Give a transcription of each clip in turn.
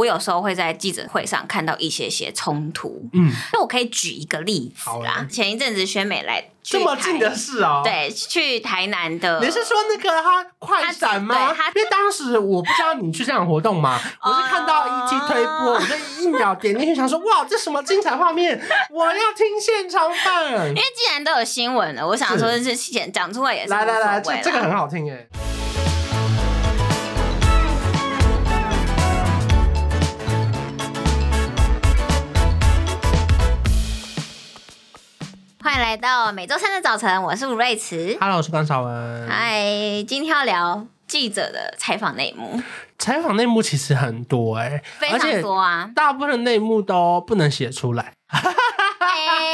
我有时候会在记者会上看到一些些冲突。嗯，那我可以举一个例子啊，前一阵子宣美来这么近的事哦，对，去台南的，你是说那个他快闪吗？因为当时我不知道你去这样活动嘛，我是看到 ET 推播，我就一秒点进去想说，哇，这什么精彩画面，我要听现场版。因为既然都有新闻了，我想说是先讲出来也是来来来，这这个很好听哎。来到每周三的早晨，我是吴瑞慈。Hello，我是关少文。嗨，今天要聊记者的采访内幕。采访内幕其实很多哎、欸，非常多啊，大部分的内幕都不能写出来。哎、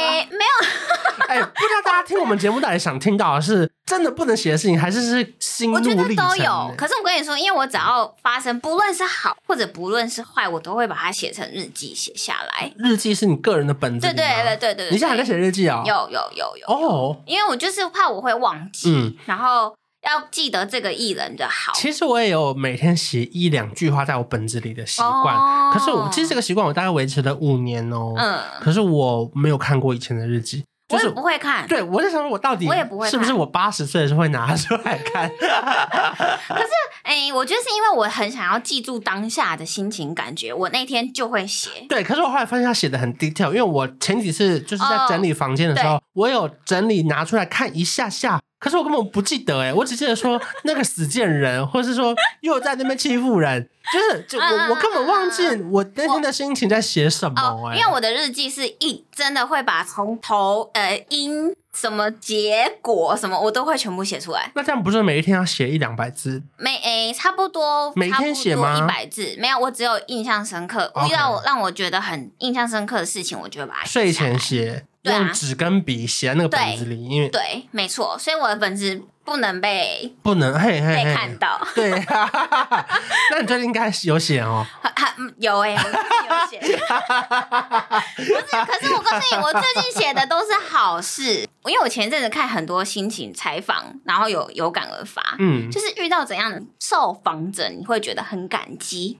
欸，没有。哎、欸，不知道大家听我们节目到底想听到的是真的不能写的事情，还是是心路历程？我觉得都有。可是我跟你说，因为我只要发生，不论是好或者不论是坏，我都会把它写成日记写下来。日记是你个人的本子？对对对对对对。你现在还在写日记啊、喔？有有有有哦，oh. 因为我就是怕我会忘记，嗯，然后。要记得这个艺人的好。其实我也有每天写一两句话在我本子里的习惯，哦、可是我其实这个习惯我大概维持了五年哦、喔。嗯，可是我没有看过以前的日记。就是、我也不会看，对，我在想说，我到底我也不会，是不是我八十岁的时候会拿出来看？可是，哎、欸，我觉得是因为我很想要记住当下的心情感觉，我那天就会写。对，可是我后来发现他写的很 detail，因为我前几次就是在整理房间的时候，哦、我有整理拿出来看一下下，可是我根本不记得，哎，我只记得说那个死贱人，或是说又在那边欺负人。就是，就我、嗯、我根本忘记我那天的心情在写什么、欸哦、因为我的日记是一真的会把从头呃因什么结果什么我都会全部写出来。那这样不是每一天要写一两百字？每诶、欸、差不多每天写吗？一百字没有，我只有印象深刻，遇到我让我觉得很印象深刻的事情，我就会把它。睡前写，用纸跟笔写在那个本子里，因为对，没错，所以我的本子。不能被不能嘿嘿，看到，对，那你最近应该有写哦，有哎、欸，有写，不是，可是我告诉你，我最近写的都是好事，因为我前阵子看很多心情采访，然后有有感而发，嗯，就是遇到怎样的受访者，你会觉得很感激。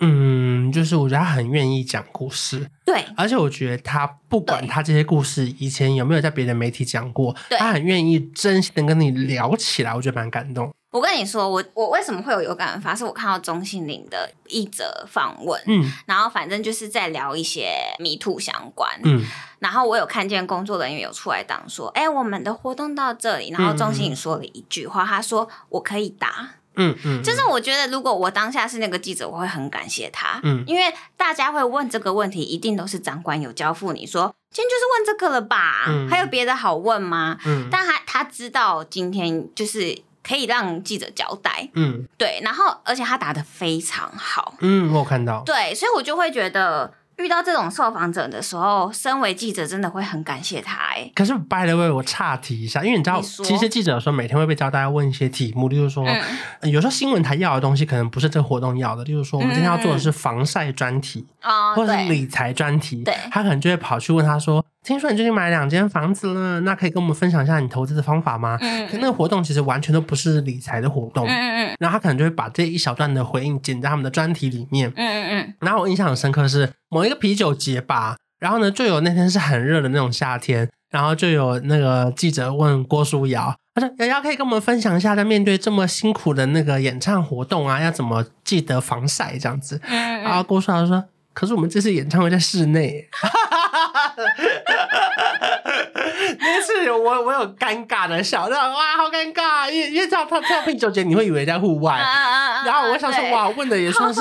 嗯，就是我觉得他很愿意讲故事，对，而且我觉得他不管他这些故事以前有没有在别的媒体讲过，对他很愿意真心的跟你聊起来，我觉得蛮感动。我跟你说，我我为什么会有有感而发？是我看到钟欣凌的一则访问，嗯，然后反正就是在聊一些 MeToo 相关，嗯，然后我有看见工作人员有出来当说，哎、欸，我们的活动到这里，然后钟欣凌说了一句话，他说我可以答。嗯嗯，就是我觉得，如果我当下是那个记者，我会很感谢他，嗯，因为大家会问这个问题，一定都是长官有交付你说，今天就是问这个了吧？嗯，还有别的好问吗？嗯，但他他知道今天就是可以让记者交代，嗯，对，然后而且他答的非常好，嗯，我有看到，对，所以我就会觉得。遇到这种受访者的时候，身为记者真的会很感谢他哎。可是，by the way，我岔题一下，因为你知道，其实记者有时候每天会被教大家问一些题目，例如说，嗯、有时候新闻台要的东西可能不是这个活动要的，例如说，我们今天要做的是防晒专题或者是理财专题，对，他可能就会跑去问他说。听说你最近买了两间房子了，那可以跟我们分享一下你投资的方法吗？嗯，可那个活动其实完全都不是理财的活动。嗯嗯，然后他可能就会把这一小段的回应剪在他们的专题里面。嗯嗯嗯。然后我印象很深刻的是某一个啤酒节吧，然后呢，就有那天是很热的那种夏天，然后就有那个记者问郭书瑶，他说：“瑶瑶可以跟我们分享一下，在面对这么辛苦的那个演唱活动啊，要怎么记得防晒这样子？”嗯嗯。然后郭书瑶说。可是我们这次演唱会在室内，那次我我有尴尬的笑，哇，好尴尬，因为因为这样他跳啤酒节，你会以为在户外，然后我想说，哇，问的也算是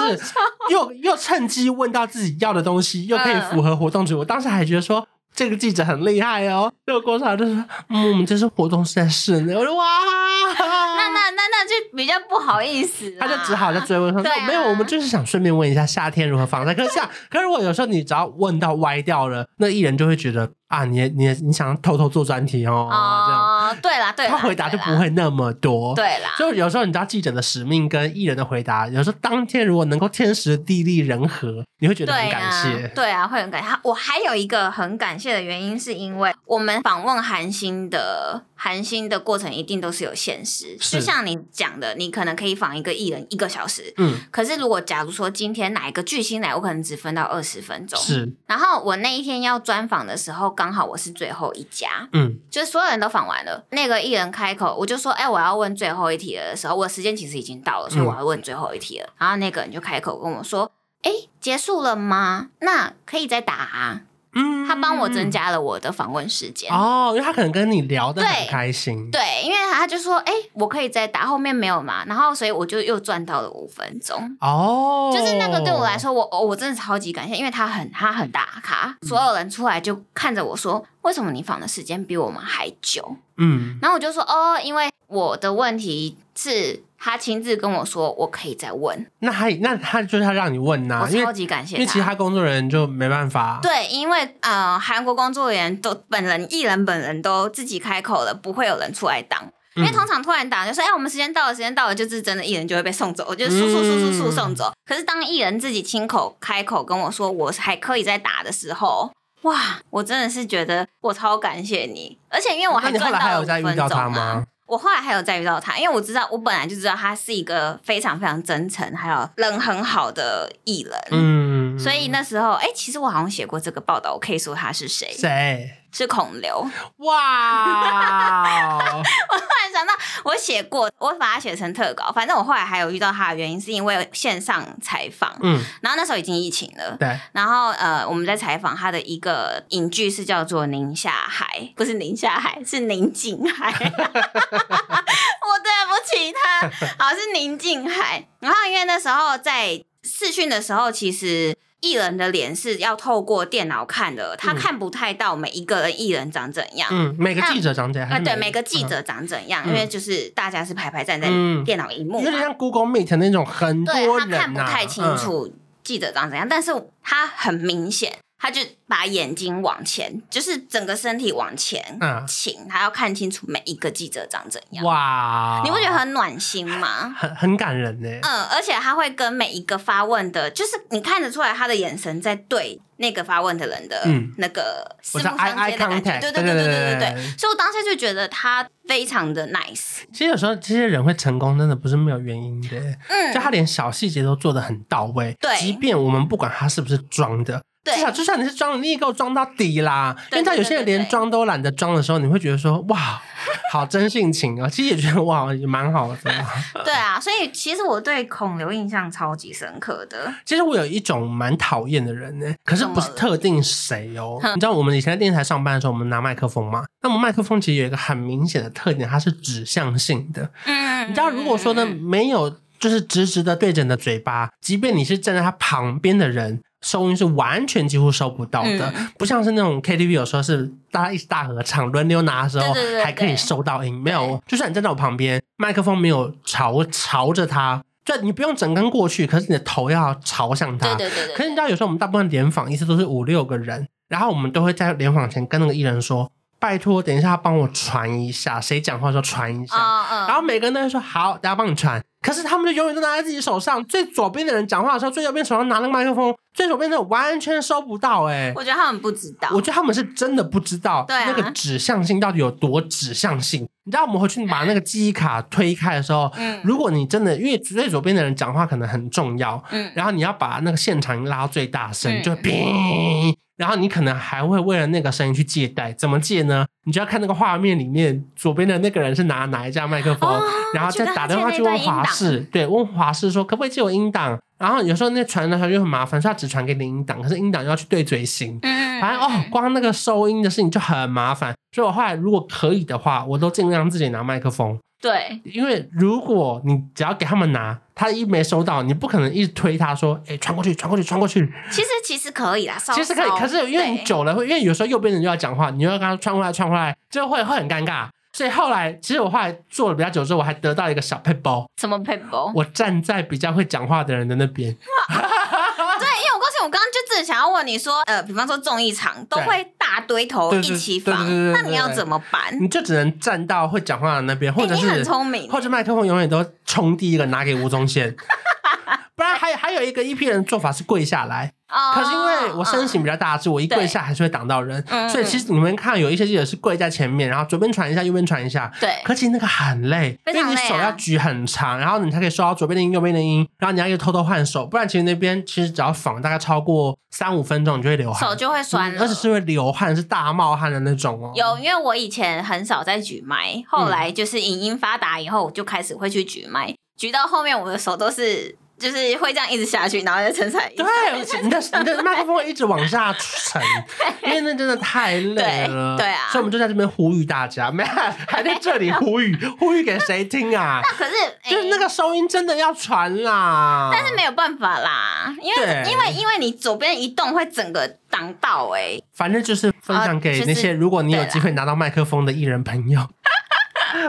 又又趁机问到自己要的东西，又可以符合活动主题，我当时还觉得说。这个记者很厉害哦，这个郭少就是说，嗯，我们这次活动是在室。内，我说哇，那那那那就比较不好意思，他就只好在追问说，没有，我们就是想顺便问一下夏天如何防晒。可是夏，可是如果有时候你只要问到歪掉了，那艺人就会觉得啊，你你你想偷偷做专题哦，哦这样，对啦对啦，他回答就不会那么多，对啦，就有时候你知道记者的使命跟艺人的回答，有时候当天如果能够天时地利人和。你会觉得很感谢。对啊，对啊，会很感谢。我还有一个很感谢的原因，是因为我们访问韩星的韩星的过程一定都是有限时，就像你讲的，你可能可以访一个艺人一个小时，嗯，可是如果假如说今天哪一个巨星来，我可能只分到二十分钟，是。然后我那一天要专访的时候，刚好我是最后一家，嗯，就是所有人都访完了，那个艺人开口，我就说，哎，我要问最后一题了的时候，我的时间其实已经到了，所以我要问最后一题了。嗯、然后那个人就开口跟我说。哎，结束了吗？那可以再打啊。嗯，他帮我增加了我的访问时间哦，因为他可能跟你聊的很开心。对，对，因为他就说，哎，我可以再打，后面没有嘛。然后，所以我就又赚到了五分钟。哦，就是那个对我来说，我我真的超级感谢，因为他很他很大咖，所有人出来就看着我说，为什么你访的时间比我们还久？嗯，然后我就说，哦，因为我的问题是。他亲自跟我说，我可以再问。那他那他就是他让你问呐、啊，我超级感谢他。因为其他工作人员就没办法。对，因为呃，韩国工作人员都本人艺人本人都自己开口了，不会有人出来挡。因为通常突然打就说，哎、欸，我们时间到了，时间到了，就是真的艺人就会被送走，就是速速速速速送走。嗯、可是当艺人自己亲口开口跟我说，我还可以再打的时候，哇，我真的是觉得我超感谢你，而且因为我还赚到了五分钟嘛。我后来还有再遇到他，因为我知道，我本来就知道他是一个非常非常真诚，还有人很好的艺人。嗯，所以那时候，哎、欸，其实我好像写过这个报道，我可以说他是谁？谁？是孔刘。哇！我突然想到，我写过，我把它写成特稿。反正我后来还有遇到他的原因，是因为线上采访。嗯，然后那时候已经疫情了。对。然后呃，我们在采访他的一个影剧是叫做《宁夏海》，不是宁夏海，是宁静海。我对不起他，好，是宁静海。然后因为那时候在视讯的时候，其实。艺人的脸是要透过电脑看的，他看不太到每一个人艺人长怎样。嗯，每个记者长怎样？啊，对，每个记者长怎样？嗯、因为就是大家是排排站在电脑荧幕，有点像 Google Meet 那种很多人、啊、他看不太清楚记者长怎样，嗯、但是他很明显。他就把眼睛往前，就是整个身体往前倾，嗯、他要看清楚每一个记者长怎样。哇，你不觉得很暖心吗？很很感人呢。嗯，而且他会跟每一个发问的，就是你看得出来他的眼神在对那个发问的人的那个四目相接的感觉。对对对对对对对。所以我当下就觉得他非常的 nice。其实有时候这些人会成功，真的不是没有原因的。嗯，就他连小细节都做的很到位。对，即便我们不管他是不是装的。至少就算你是装的，你也给我装到底啦！因为他有些人连装都懒得装的时候，你会觉得说哇，好真性情啊！其实也觉得哇，也蛮好的。对啊，所以其实我对孔刘印象超级深刻的。其实我有一种蛮讨厌的人呢，可是不是特定谁哦。你知道我们以前在电视台上班的时候，我们拿麦克风嘛？那么麦克风其实有一个很明显的特点，它是指向性的。嗯，你知道如果说呢，没有就是直直的对着你的嘴巴，即便你是站在他旁边的人。收音是完全几乎收不到的，嗯、不像是那种 KTV，有时候是大家一起大合唱，轮流拿的时候还可以收到音。没有，就算你站在我旁边，麦克风没有朝朝着他，就你不用整根过去，可是你的头要朝向他。对对对对。可是你知道，有时候我们大部分联访一次都是五六个人，然后我们都会在联访前跟那个艺人说。拜托，等一下帮我传一下，谁讲话的时候传一下。Oh, uh. 然后每个人都会说好，等下帮你传。可是他们就永远都拿在自己手上，最左边的人讲话的时候，最右边手上拿那个麦克风，最左边的完全收不到。哎，我觉得他们不知道。我觉得他们是真的不知道，那个指向性到底有多指向性。啊、你知道我们回去把那个记忆卡推开的时候，嗯，如果你真的因为最左边的人讲话可能很重要，嗯，然后你要把那个现场拉到最大声，嗯、就砰。然后你可能还会为了那个声音去借贷，怎么借呢？你就要看那个画面里面左边的那个人是拿哪一架麦克风，哦、然后再打电话去问华视，对，问华视说可不可以借我音档？然后有时候那传的时候又很麻烦，所以他只传给你音档，可是音档要去对嘴型，嗯，反正哦，光那个收音的事情就很麻烦。所以我后来如果可以的话，我都尽量自己拿麦克风。对，因为如果你只要给他们拿，他一没收到，你不可能一直推他说，哎，传过去，传过去，传过去。其实其实可以啦，稍稍其实可以，可是因为你久了会，因为有时候右边人就要讲话，你又要跟他传过来，传过来，就会会很尴尬。所以后来，其实我后来做了比较久之后，我还得到一个小配包。什么配包？我站在比较会讲话的人的那边。对，因为我刚刚就只想要问你说，呃，比方说综艺场都会大堆头一起放，那你要怎么办？你就只能站到会讲话的那边，或者是、欸、很聪明，或者麦克风永远都冲第一个拿给吴宗宪，不然还有还有一个一批人做法是跪下来。可是因为我身形比较大只，我一跪下还是会挡到人，所以其实你们看有一些记者是跪在前面，然后左边传一下，右边传一下。对。可其实那个很累，因为你手要举很长，然后你才可以收到左边的音、右边的音，然后你要又偷偷换手，不然其实那边其实只要仿大概超过三五分钟，你就会流汗，手就会酸，而且是会流汗，是大冒汗的那种哦。有，因为我以前很少在举麦，后来就是影音发达以后，我就开始会去举麦。举到后面，我的手都是就是会这样一直下去，然后再撑起来。对，你的你的麦克风会一直往下沉，因为那真的太累了。对，对啊，所以我们就在这边呼吁大家，没还在这里呼吁，呼吁给谁听啊？那可是，就是那个收音真的要传啦。但是没有办法啦，因为因为因为你左边一动会整个挡到哎。反正就是分享给那些如果你有机会拿到麦克风的艺人朋友。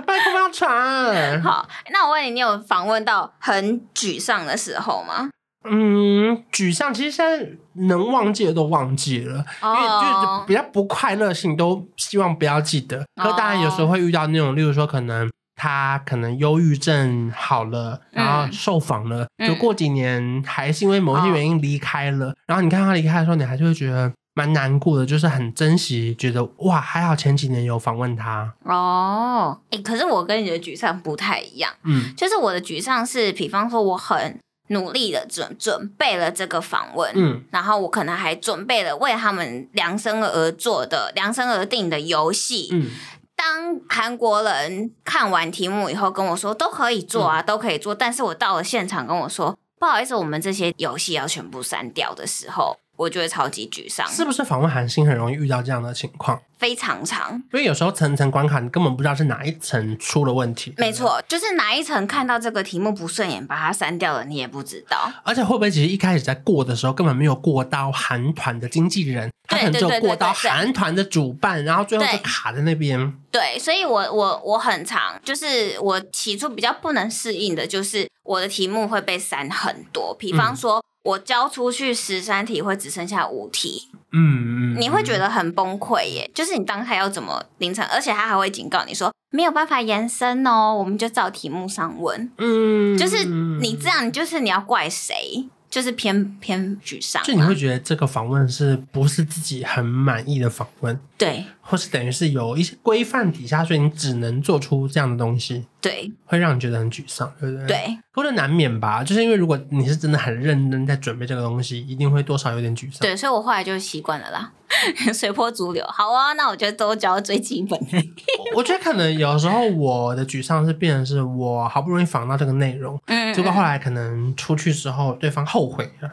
拜托不要传。好，那我问你，你有访问到很沮丧的时候吗？嗯，沮丧其实现在能忘记的都忘记了，oh. 因为就是比较不快乐性都希望不要记得。可当然有时候会遇到那种，例如说可能他可能忧郁症好了，然后受访了，嗯、就过几年还是因为某些原因离开了，嗯、然后你看他离开的时候，你还是会觉得。蛮难过的，就是很珍惜，觉得哇，还好前几年有访问他哦。哎、欸，可是我跟你的沮丧不太一样，嗯，就是我的沮丧是，比方说我很努力的准准备了这个访问，嗯，然后我可能还准备了为他们量身而做的、量身而定的游戏，嗯，当韩国人看完题目以后跟我说都可以做啊，嗯、都可以做，但是我到了现场跟我说不好意思，我们这些游戏要全部删掉的时候。我就会超级沮丧，是不是访问韩星很容易遇到这样的情况？非常长，因为有时候层层关卡，你根本不知道是哪一层出了问题。没错，就是哪一层看到这个题目不顺眼，把它删掉了，你也不知道。而且会不会其实一开始在过的时候，根本没有过到韩团的经纪人，他可能就过到韩团的主办，然后最后就卡在那边。对，所以我我我很常，就是我起初比较不能适应的，就是我的题目会被删很多，比方说。嗯我交出去十三题，会只剩下五题，嗯，你会觉得很崩溃耶。就是你当下要怎么凌晨，而且他还会警告你说没有办法延伸哦，我们就照题目上问，嗯，就是你这样，就是你要怪谁？就是偏偏沮丧，就你会觉得这个访问是不是自己很满意的访问？对，或是等于是有一些规范底下，所以你只能做出这样的东西，对，会让你觉得很沮丧，对不对？对，或者难免吧，就是因为如果你是真的很认真在准备这个东西，一定会多少有点沮丧。对，所以我后来就习惯了啦，随波逐流。好啊，那我觉得都教最基本的。我觉得可能有时候我的沮丧是变成是我好不容易仿到这个内容，嗯，结果后来可能出去之后，对方后悔了。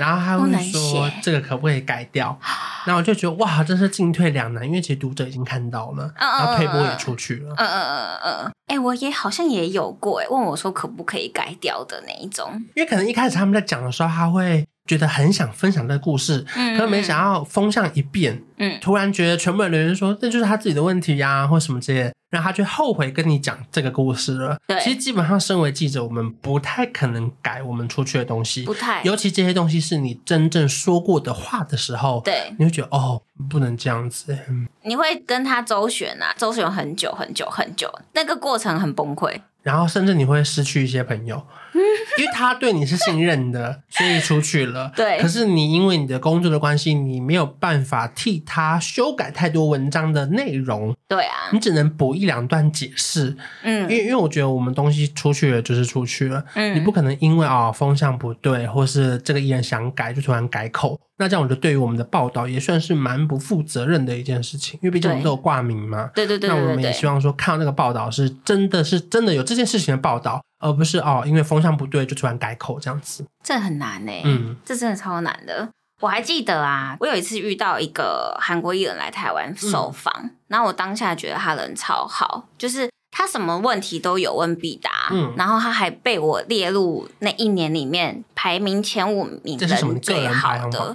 然后他会说这个可不可以改掉？然后我就觉得哇，真是进退两难，因为其实读者已经看到了，然后配播也出去了。嗯嗯嗯嗯嗯。哎，我也好像也有过哎，问我说可不可以改掉的那一种。因为可能一开始他们在讲的时候，他会觉得很想分享这个故事，嗯，可是没想到风向一变，嗯，突然觉得全部的留言说这就是他自己的问题呀，或什么之类。然后他就后悔跟你讲这个故事了。对，其实基本上身为记者，我们不太可能改我们出去的东西，不太。尤其这些东西是你真正说过的话的时候，对，你会觉得哦，不能这样子。你会跟他周旋啊，周旋很久很久很久，那个过程很崩溃。然后甚至你会失去一些朋友。因为他对你是信任的，所以出去了。对。可是你因为你的工作的关系，你没有办法替他修改太多文章的内容。对啊。你只能补一两段解释。嗯。因为因为我觉得我们东西出去了就是出去了。嗯。你不可能因为啊、哦、风向不对，或是这个艺人想改就突然改口。那这样我觉得对于我们的报道也算是蛮不负责任的一件事情。因为毕竟我们都有挂名嘛。对对对，对对对。那我们也希望说看到那个报道是真的是真的有这件事情的报道。而不是哦，因为风向不对就突然改口这样子，这很难呢。嗯，这真的超难的。我还记得啊，我有一次遇到一个韩国艺人来台湾受访，嗯、然后我当下觉得他人超好，就是他什么问题都有问必答，嗯，然后他还被我列入那一年里面排名前五名人最好的，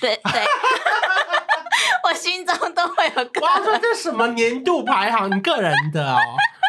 对对，我心中都会有。我要说这是什么年度排行？你个人的哦。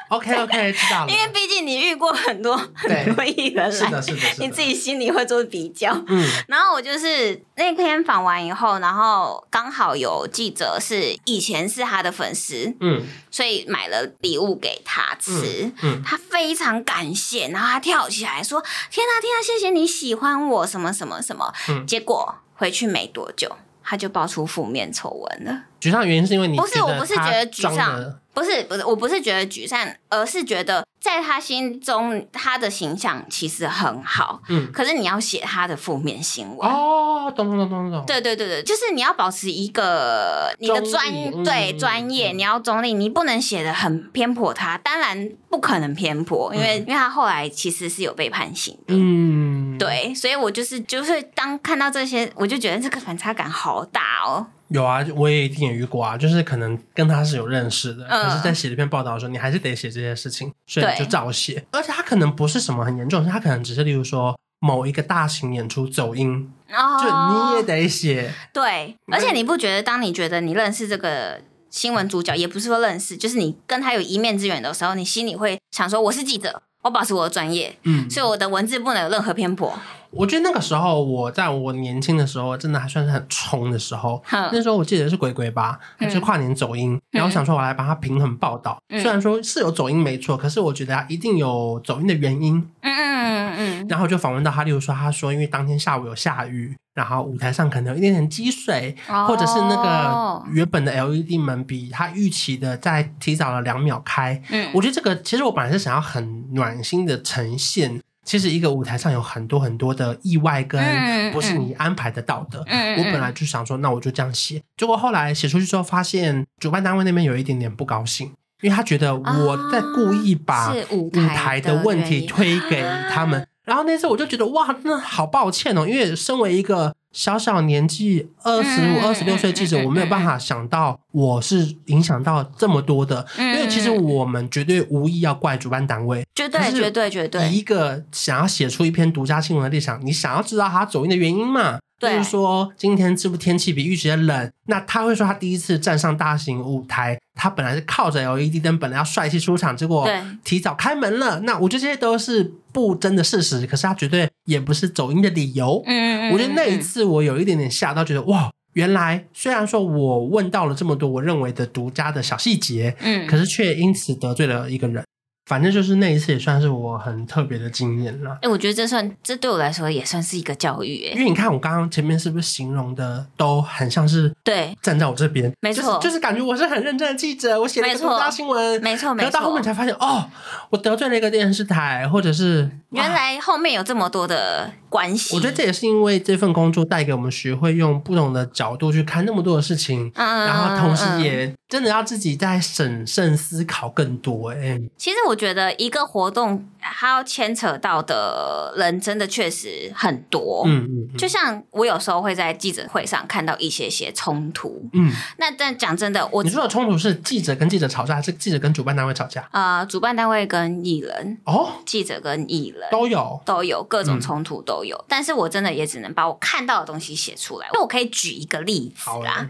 OK OK，知道了。因为毕竟你遇过很多很多艺人，是的，是的，是的，你自己心里会做比较。嗯，然后我就是那天访完以后，然后刚好有记者是以前是他的粉丝，嗯，所以买了礼物给他吃，嗯，嗯，他非常感谢，然后他跳起来说：“天啊，天啊，谢谢你喜欢我，什么什么什么。”嗯，结果回去没多久。他就爆出负面丑闻了。沮丧的原因是因为你不是，我不是觉得沮丧，不是不是，我不是觉得沮丧，而是觉得在他心中，他的形象其实很好。嗯，可是你要写他的负面新闻哦，懂懂懂懂懂。对对对对，就是你要保持一个你的专对专业，你要中立，你不能写的很偏颇他。当然不可能偏颇，因为因为他后来其实是有被判刑的。嗯。对，所以我就是就是当看到这些，我就觉得这个反差感好大哦。有啊，我也一定也遇过啊，就是可能跟他是有认识的，嗯、可是在写这篇报道的时候，你还是得写这些事情，所以你就照写。而且他可能不是什么很严重，他可能只是例如说某一个大型演出走音，哦、就你也得写。对，而且你不觉得，当你觉得你认识这个新闻主角，也不是说认识，就是你跟他有一面之缘的时候，你心里会想说，我是记者。我保持我的专业，嗯，所以我的文字不能有任何偏颇。我觉得那个时候，我在我年轻的时候，真的还算是很冲的时候。那时候我记得是鬼鬼吧，还是跨年走音，嗯、然后想说我来帮他平衡报道。嗯、虽然说是有走音没错，可是我觉得他一定有走音的原因。嗯嗯嗯嗯。然后就访问到他，例如说，他说因为当天下午有下雨，然后舞台上可能有一点点积水，哦、或者是那个原本的 LED 门比他预期的再提早了两秒开。嗯，我觉得这个其实我本来是想要很暖心的呈现。其实一个舞台上有很多很多的意外，跟不是你安排得到的。嗯嗯、我本来就想说，那我就这样写。结果后来写出去之后，发现主办单位那边有一点点不高兴，因为他觉得我在故意把舞台的问题推给他们。啊、然后那次我就觉得哇，真的好抱歉哦，因为身为一个。小小年纪二十五、二十六岁记者，我没有办法想到我是影响到这么多的，因为其实我们绝对无意要怪主办单位，绝对绝对绝对。以一个想要写出一篇独家新闻的立场，你想要知道他走音的原因嘛？对，就是说今天这部天气比预期的冷，那他会说他第一次站上大型舞台，他本来是靠着 LED 灯，本来要帅气出场，结果提早开门了。那我觉得这些都是不争的事实，可是他绝对也不是走音的理由。嗯，我觉得那一次我有一点点吓到，觉得哇，原来虽然说我问到了这么多我认为的独家的小细节，嗯，可是却因此得罪了一个人。反正就是那一次也算是我很特别的经验了。哎、欸，我觉得这算这对我来说也算是一个教育哎。因为你看我刚刚前面是不是形容的都很像是对站在我这边，没错，就是感觉我是很认真的记者，我写了一个重大新闻，没错没错。可到后面才发现哦，我得罪了一个电视台，或者是原来后面有这么多的关系。我觉得这也是因为这份工作带给我们学会用不同的角度去看那么多的事情，嗯、然后同时也真的要自己在审慎思考更多哎。其实我觉得一个活动。它要牵扯到的人真的确实很多，嗯嗯，嗯。就像我有时候会在记者会上看到一些些冲突，嗯，那但讲真的，我你说的冲突是记者跟记者吵架，还是记者跟主办单位吵架？呃，主办单位跟艺人。哦，记者跟艺人。都有。都有各种冲突都有，但是我真的也只能把我看到的东西写出来。那我可以举一个例子啊，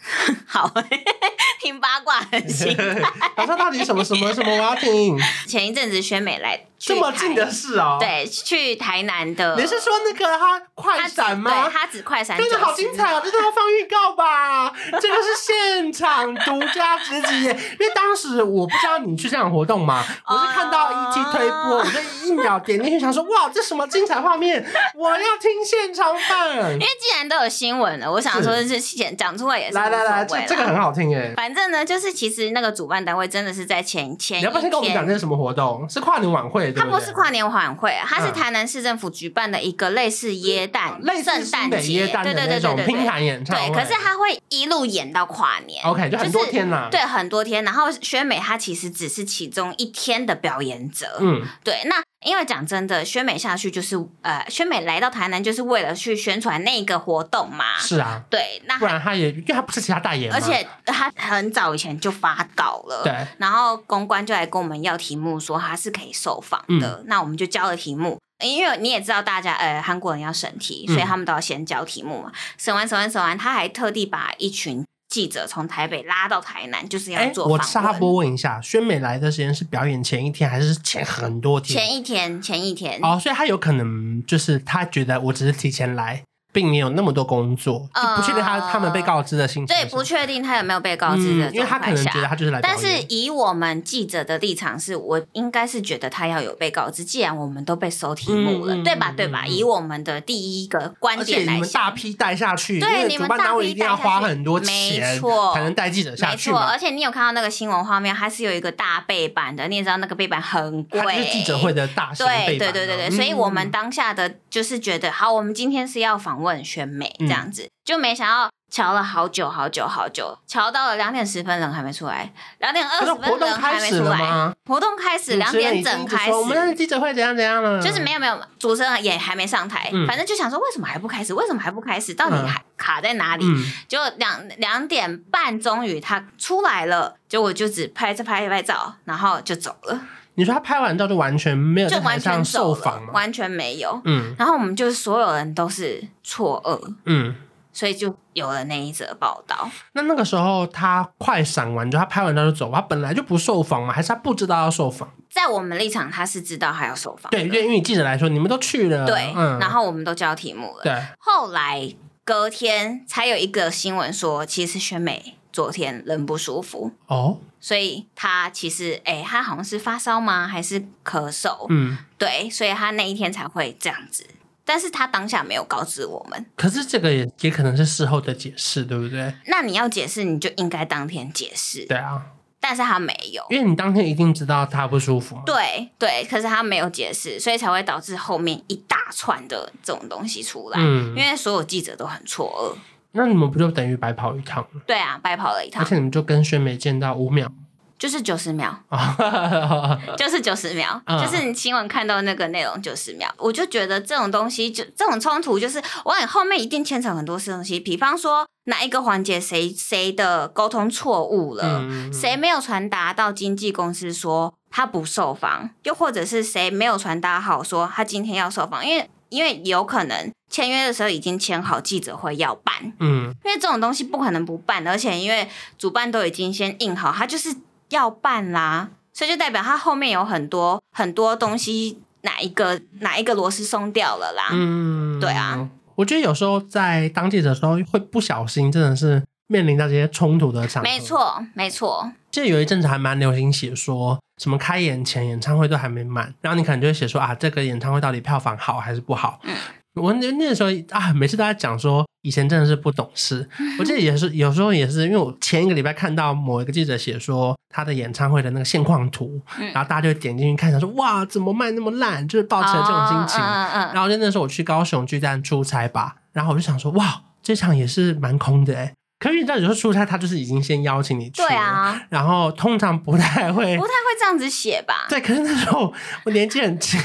好，听八卦很心 态，他说到底什么什么什么我要听。前一阵子宣美来。这么近的事哦，对，去台南的。你是说那个他快闪吗？对，他只快闪，真的好精彩哦！这都要放预告吧？这个是现场独家直击耶！因为当时我不知道你去这样活动嘛，我是看到一 T 推播，我就一秒点进去想说，哇，这什么精彩画面？我要听现场版。因为既然都有新闻了，我想说是先讲出来也是来来来，这这个很好听耶。反正呢，就是其实那个主办单位真的是在前前，你要不要先跟我们讲这是什么活动？是跨年晚会。它不是跨年晚会，它是台南市政府举办的一个类似耶诞、类似圣诞节，对对对对对，拼盘演唱会。对，可是它会一路演到跨年，OK，就很多天呐。对，很多天。然后宣美她其实只是其中一天的表演者，嗯，对。那因为讲真的，宣美下去就是呃，宣美来到台南就是为了去宣传那个活动嘛。是啊，对。那不然他也因为他不是其他代言，而且他很早以前就发稿了，对。然后公关就来跟我们要题目，说他是可以受访的。嗯、那我们就交了题目，因为你也知道，大家呃韩国人要审题，所以他们都要先交题目嘛。审完审完审完，他还特地把一群记者从台北拉到台南，就是要做。我插播问一下，宣美来的时间是表演前一天，还是前很多天？前一天，前一天。哦，所以他有可能就是他觉得我只是提前来。并没有那么多工作，就不确定他他们被告知的信息。对，不确定他有没有被告知的、嗯，因为他可能觉得他就是来。但是以我们记者的立场是，我应该是觉得他要有被告知。既然我们都被收题目了，嗯、对吧？对吧？以我们的第一个观点来讲，你们大批带下去，对，你们单位一定要花很多钱，没错，才能带记者下去。没错，而且你有看到那个新闻画面，还是有一个大背板的，你也知道那个背板很贵，它是记者会的大型背板。对对对对对，所以我们当下的就是觉得，好，我们今天是要访问选美。这样子就没想到瞧了好久好久好久，瞧到了两点十分人还没出来，两点二十分人还没出来。活动开始两点整开始，我们的记者会怎样怎样了？就是没有没有，主持人也还没上台，嗯、反正就想说为什么还不开始？为什么还不开始？到底还卡在哪里？嗯、就两两点半，终于他出来了，结果就只拍着拍拍照，然后就走了。你说他拍完照就完全没有就完全受访吗？完全没有。嗯，然后我们就是所有人都是错愕。嗯，所以就有了那一则报道。那那个时候他快闪完就他拍完照就走，他本来就不受访吗？还是他不知道要受访？在我们立场，他是知道他要受访。对，因为因为记者来说，你们都去了。对，嗯，然后我们都交题目了。对，后来隔天才有一个新闻说，其实选美昨天人不舒服。哦。所以他其实，哎、欸，他好像是发烧吗？还是咳嗽？嗯，对，所以他那一天才会这样子。但是他当下没有告知我们。可是这个也也可能是事后的解释，对不对？那你要解释，你就应该当天解释。对啊。但是他没有，因为你当天一定知道他不舒服。对对，可是他没有解释，所以才会导致后面一大串的这种东西出来。嗯，因为所有记者都很错愕。那你们不就等于白跑一趟？对啊，白跑了一趟。而且你们就跟宣美见到五秒，就是九十秒，啊 就是九十秒，就是你新闻看到那个内容九十秒。我就觉得这种东西，就这种冲突，就是往后面一定牵扯很多东西。比方说哪一个环节谁谁的沟通错误了，谁没有传达到经纪公司说他不受访，又或者是谁没有传达好说他今天要受访，因为。因为有可能签约的时候已经签好记者会要办，嗯，因为这种东西不可能不办，而且因为主办都已经先印好，他就是要办啦，所以就代表他后面有很多很多东西，哪一个哪一个螺丝松掉了啦，嗯，对啊，我觉得有时候在当记者的时候会不小心，真的是面临到这些冲突的场合，没错，没错。记得有一阵子还蛮流行写说。什么开演前演唱会都还没满，然后你可能就会写说啊，这个演唱会到底票房好还是不好？嗯，我那那个时候啊，每次大家讲说，以前真的是不懂事。我记得也是有时候也是，因为我前一个礼拜看到某一个记者写说他的演唱会的那个现况图，然后大家就点进去看，想说哇，怎么卖那么烂？就是抱持了这种心情。然后就那时候我去高雄巨蛋出差吧，然后我就想说哇，这场也是蛮空的哎。可是你知道，有时候出差他就是已经先邀请你去，对啊，然后通常不太会，不太会这样子写吧？对，可是那时候我年纪很轻，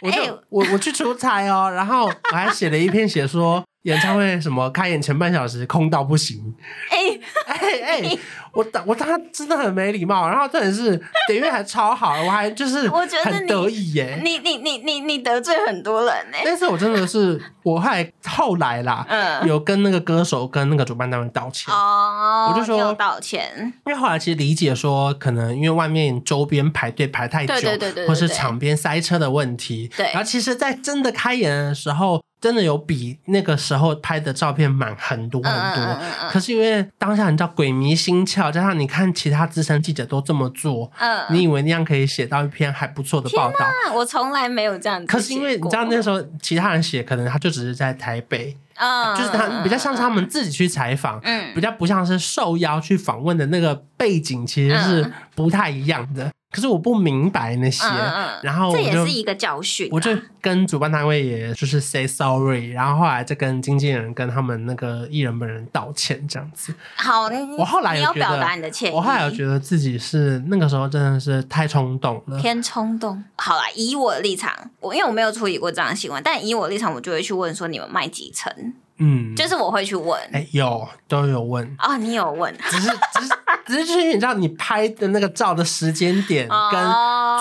我就、欸、我我去出差哦，然后我还写了一篇写说演唱会什么开演前半小时空到不行，哎 哎哎。我当我当时真的很没礼貌，然后真的是点阅还超好，我还就是我觉得很得意耶。你你你你你得罪很多人呢。但是我真的是我还后来啦，嗯，有跟那个歌手跟那个主办单位道歉哦，我就说道歉，因为后来其实理解说，可能因为外面周边排队排太久，对对对对，或是场边塞车的问题，对。然后其实，在真的开演的时候，真的有比那个时候拍的照片满很多很多。嗯嗯嗯。可是因为当下你知道鬼迷心窍。加上你看，其他资深记者都这么做，嗯，你以为那样可以写到一篇还不错的报道？我从来没有这样子。可是因为你知道那时候其他人写，可能他就只是在台北，嗯，就是他比较像是他们自己去采访，嗯，比较不像是受邀去访问的那个背景，其实是不太一样的。可是我不明白那些，嗯嗯、然后这也是一个教训、啊。我就跟主办单位也就是 say sorry，然后后来再跟经纪人跟他们那个艺人本人道歉，这样子。好，我后来你要表达你的歉意。我后来有觉得自己是那个时候真的是太冲动了，偏冲动。好啦，以我的立场，我因为我没有处理过这样的新闻，但以我的立场，我就会去问说你们卖几层。嗯，就是我会去问，哎、欸，有都有问。啊、哦，你有问，只是只是 只是就是你知道你拍的那个照的时间点跟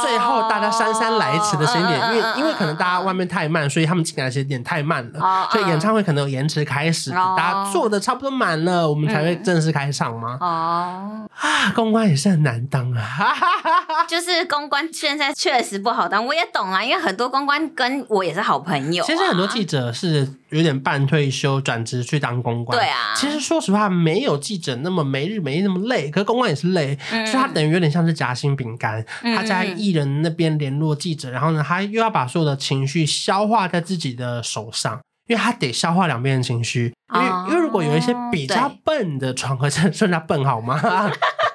最后大家姗姗来迟的时间点，因为因为可能大家外面太慢，所以他们进来的时间点太慢了，所以演唱会可能有延迟开始，大家坐的差不多满了，我们才会正式开场吗？哦，啊，公关也是很难当啊，就是公关现在确实不好当，我也懂啊，因为很多公关跟我也是好朋友。其实很多记者是有点半退休转职去当公关，对啊。其实说实话，没有记者那么没日没夜那么累，可是公关也是累，所以他等于有点像是夹心饼干，他在艺人那边联络记者，然后呢，他又要把所有的情绪消化在自己的手上，因为他得消化两边的情绪，因为因为如果有一些比较笨的传话，这算他笨好吗？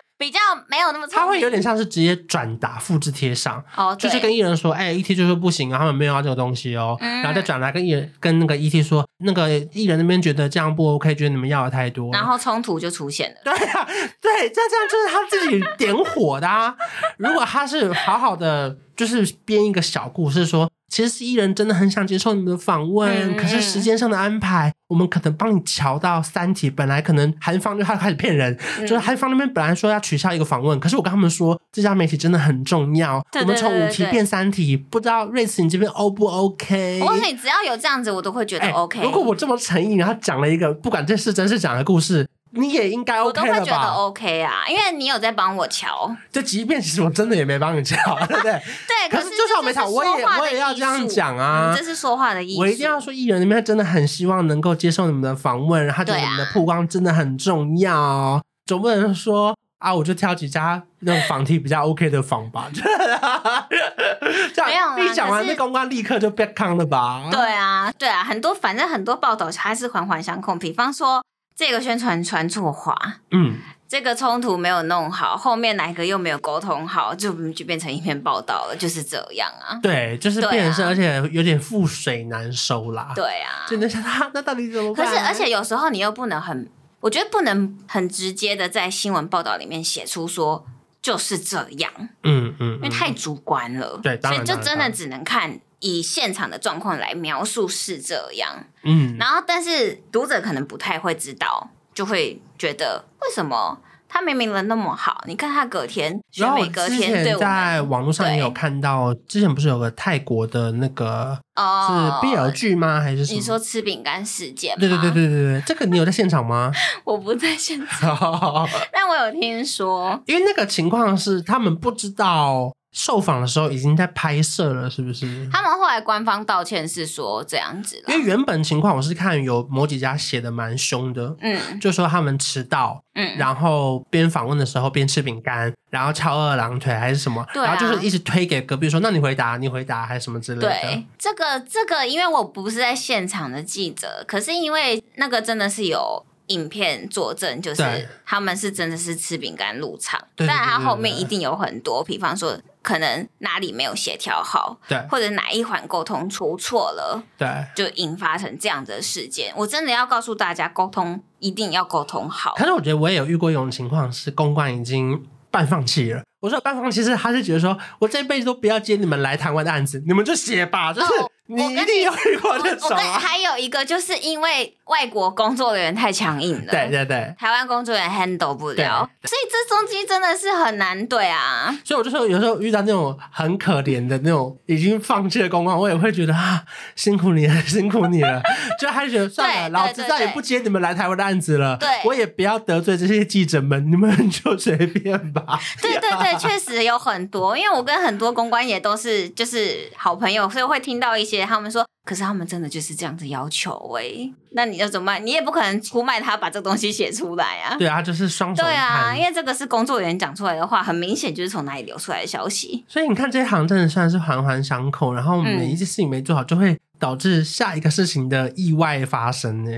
没有那么，他会有点像是直接转达、复制贴上，哦，就是跟艺人说，哎，ET 就说不行啊，他们没有要这个东西哦，嗯、然后再转来跟艺人跟那个 ET 说，那个艺人那边觉得这样不 OK，觉得你们要的太多，然后冲突就出现了。对啊，对，这这样就是他自己点火的啊。如果他是好好的，就是编一个小故事说。其实是艺人真的很想接受你们的访问，嗯、可是时间上的安排，我们可能帮你调到三题。本来可能韩方就他开始骗人，嗯、就是韩方那边本来说要取消一个访问，可是我跟他们说这家媒体真的很重要，我们从五题变三题，不知道瑞慈你这边 O 不 OK？只要有这样子，我都会觉得 OK。欸、如果我这么诚意，然后讲了一个不管这是真是假的故事。你也应该 OK 了吧？我都会觉得 OK 啊，因为你有在帮我瞧。就即便其实我真的也没帮你瞧，对不对？对，可是就算我没瞧，我也我也要这样讲啊。这是说话的艺术。我一定要说，艺人那边真的很希望能够接受你们的访问，然后觉得你们的曝光真的很重要。总不能说啊，我就挑几家那种访题比较 OK 的访吧。这样一讲完，那公关立刻就被坑了吧？对啊，对啊，很多反正很多报道还是环环相扣。比方说。这个宣传传错话，嗯，这个冲突没有弄好，后面哪个又没有沟通好，就就变成一篇报道了，就是这样啊。对，就是变成是，啊、而且有点覆水难收啦。对啊，真的想他，那到底怎么办？可是，而且有时候你又不能很，我觉得不能很直接的在新闻报道里面写出说就是这样，嗯嗯，嗯，因为太主观了。对，所以就真的只能看。以现场的状况来描述是这样，嗯，然后但是读者可能不太会知道，就会觉得为什么他明明人那么好，你看他隔天，然后我之前在网络上也有看到，之前不是有个泰国的那个哦，是 BL 剧吗？还是？你说吃饼干事件？对对对对对对，这个你有在现场吗？我不在现场，但我有听说，因为那个情况是他们不知道。受访的时候已经在拍摄了，是不是？他们后来官方道歉是说这样子，因为原本情况我是看有某几家写的蛮凶的，嗯，就说他们迟到，嗯，然后边访问的时候边吃饼干，然后翘二郎腿还是什么，对啊，然后就是一直推给隔壁说，那你回答，你回答还是什么之类的。对，这个这个，因为我不是在现场的记者，可是因为那个真的是有。影片作证，就是他们是真的是吃饼干入场，但他后面一定有很多，比方说可能哪里没有协调好，对，或者哪一环沟通出错了，对，就引发成这样的事件。我真的要告诉大家，沟通一定要沟通好。可是我觉得我也有遇过一种情况，是公关已经半放弃了。我说半放弃，其实他是觉得说我这辈子都不要接你们来台湾的案子，你们就写吧，就是。哦你一定有遇过这种啊。还有一个，就是因为外国工作人员太强硬了，对对对，台湾工作人员 handle 不了，所以这中间真的是很难对啊。所以我就说，有时候遇到那种很可怜的那种已经放弃的公关，我也会觉得啊，辛苦你了，辛苦你了。就还是觉得算了，老子再也不接你们来台湾的案子了。对，我也不要得罪这些记者们，你们就随便吧。对对对，确实有很多，因为我跟很多公关也都是就是好朋友，所以会听到一些。他们说，可是他们真的就是这样子要求哎、欸，那你要怎么办？你也不可能出卖他把这个东西写出来啊。对啊，就是双手。对啊，因为这个是工作人员讲出来的话，很明显就是从哪里流出来的消息。所以你看这一行真的算是环环相扣，然后每一件事情没做好，就会导致下一个事情的意外发生呢。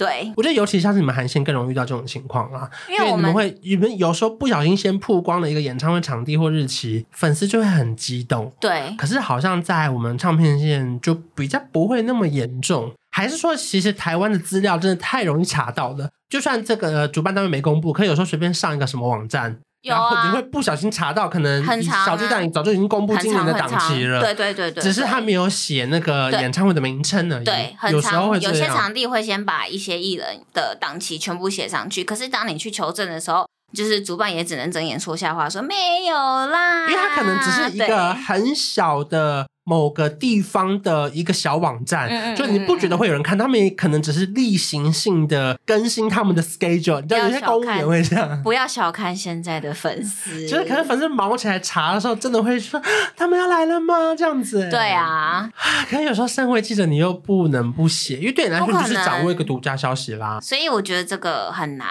对，我觉得尤其像是你们韩线更容易遇到这种情况啊，因为你们会，你们有时候不小心先曝光了一个演唱会场地或日期，粉丝就会很激动。对，可是好像在我们唱片线就比较不会那么严重，还是说其实台湾的资料真的太容易查到了，就算这个主办单位没公布，可以有时候随便上一个什么网站。然后你会不小心查到，可能小巨蛋早就已经公布今年的档期了。对对对对，只是他没有写那个演唱会的名称而已。对，有时候会有些场地会先把一些艺人的档期全部写上去，可是当你去求证的时候，就是主办也只能睁眼说瞎话，说没有啦，因为他可能只是一个很小的。某个地方的一个小网站，嗯嗯、就你不觉得会有人看？他们也可能只是例行性的更新他们的 schedule。你知道有些公务员会这样。不要小看现在的粉丝，就是可能粉丝忙起来查的时候，真的会说他们要来了吗？这样子。对啊，可是有时候身为记者，你又不能不写，因为对你来说就是掌握一个独家消息啦。所以我觉得这个很难。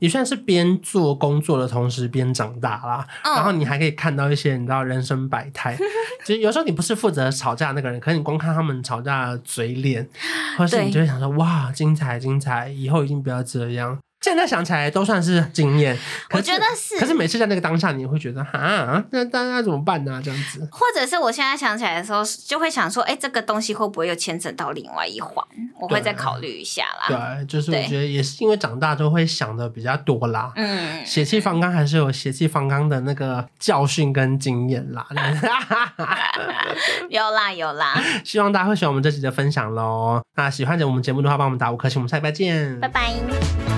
也算是边做工作的同时边长大啦，嗯、然后你还可以看到一些你知道人生百态。其实有时候你不是负责吵架那个人，可是你光看他们吵架的嘴脸，或是你就会想说哇，精彩精彩，以后一定不要这样。现在想起来都算是经验，我觉得是。可是每次在那个当下，你会觉得啊，那大家怎么办呢？这样子，或者是我现在想起来的时候，就会想说，哎，这个东西会不会又牵扯到另外一环？我会再考虑一下啦。对，就是我觉得也是因为长大就会想的比较多啦。嗯，血气方刚还是有血气方刚的那个教训跟经验啦。有啦有啦，希望大家会喜欢我们这集的分享喽。那喜欢我们节目的话，帮我们打五颗星，我们下礼拜见，拜拜。